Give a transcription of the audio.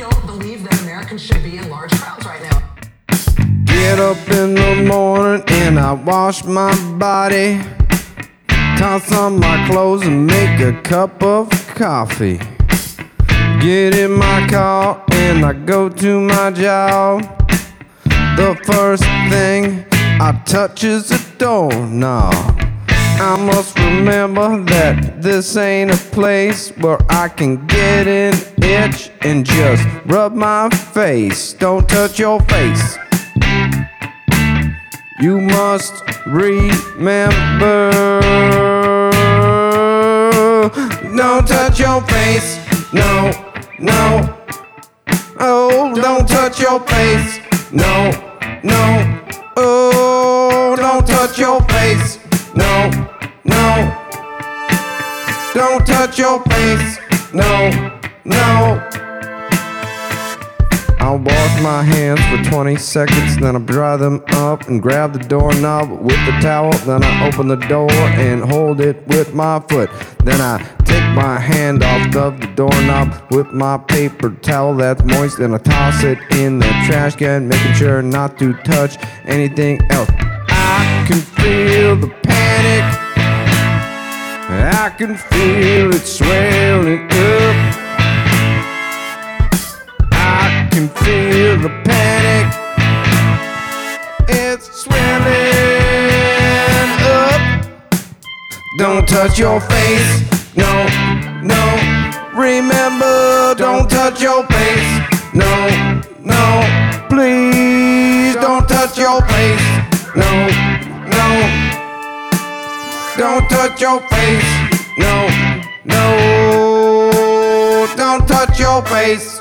don't believe that Americans should be in large crowds right now. Get up in the morning and I wash my body. Toss on my clothes and make a cup of coffee. Get in my car and I go to my job. The first thing I touch is a doorknob. I must remember that this ain't a place where I can get an and just rub my face. Don't touch your face. You must remember. Don't touch your face. No, no. Oh, don't touch your face. No, no. Oh, don't touch your face. No, no. Don't touch your face. No, no. I'll wash my hands for 20 seconds, then I dry them up and grab the doorknob with the towel. Then I open the door and hold it with my foot. Then I take my hand off of the doorknob with my paper towel that's moist, and I toss it in the trash can, making sure not to touch anything else. I can feel the panic. I can feel it swelling can feel the panic. It's swelling up. Don't touch your face. No, no. Remember, don't touch your face. No, no. Please don't touch your face. No, no. Don't touch your face. No, no. Don't touch your face.